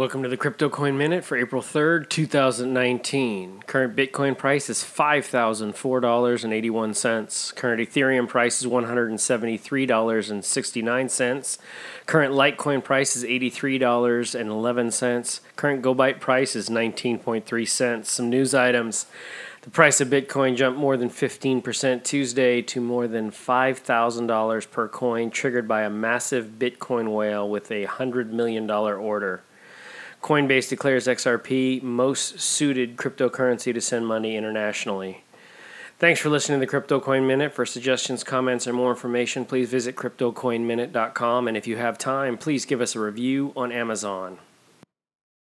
Welcome to the Crypto Coin Minute for April 3rd, 2019. Current Bitcoin price is $5,004.81. Current Ethereum price is $173.69. Current Litecoin price is $83.11. Current GoByte price is 19.3 cents. Some news items. The price of Bitcoin jumped more than 15% Tuesday to more than $5,000 per coin, triggered by a massive Bitcoin whale with a $100 million order. Coinbase declares XRP most suited cryptocurrency to send money internationally. Thanks for listening to the Crypto Coin Minute. For suggestions, comments, or more information, please visit CryptoCoinMinute.com. And if you have time, please give us a review on Amazon.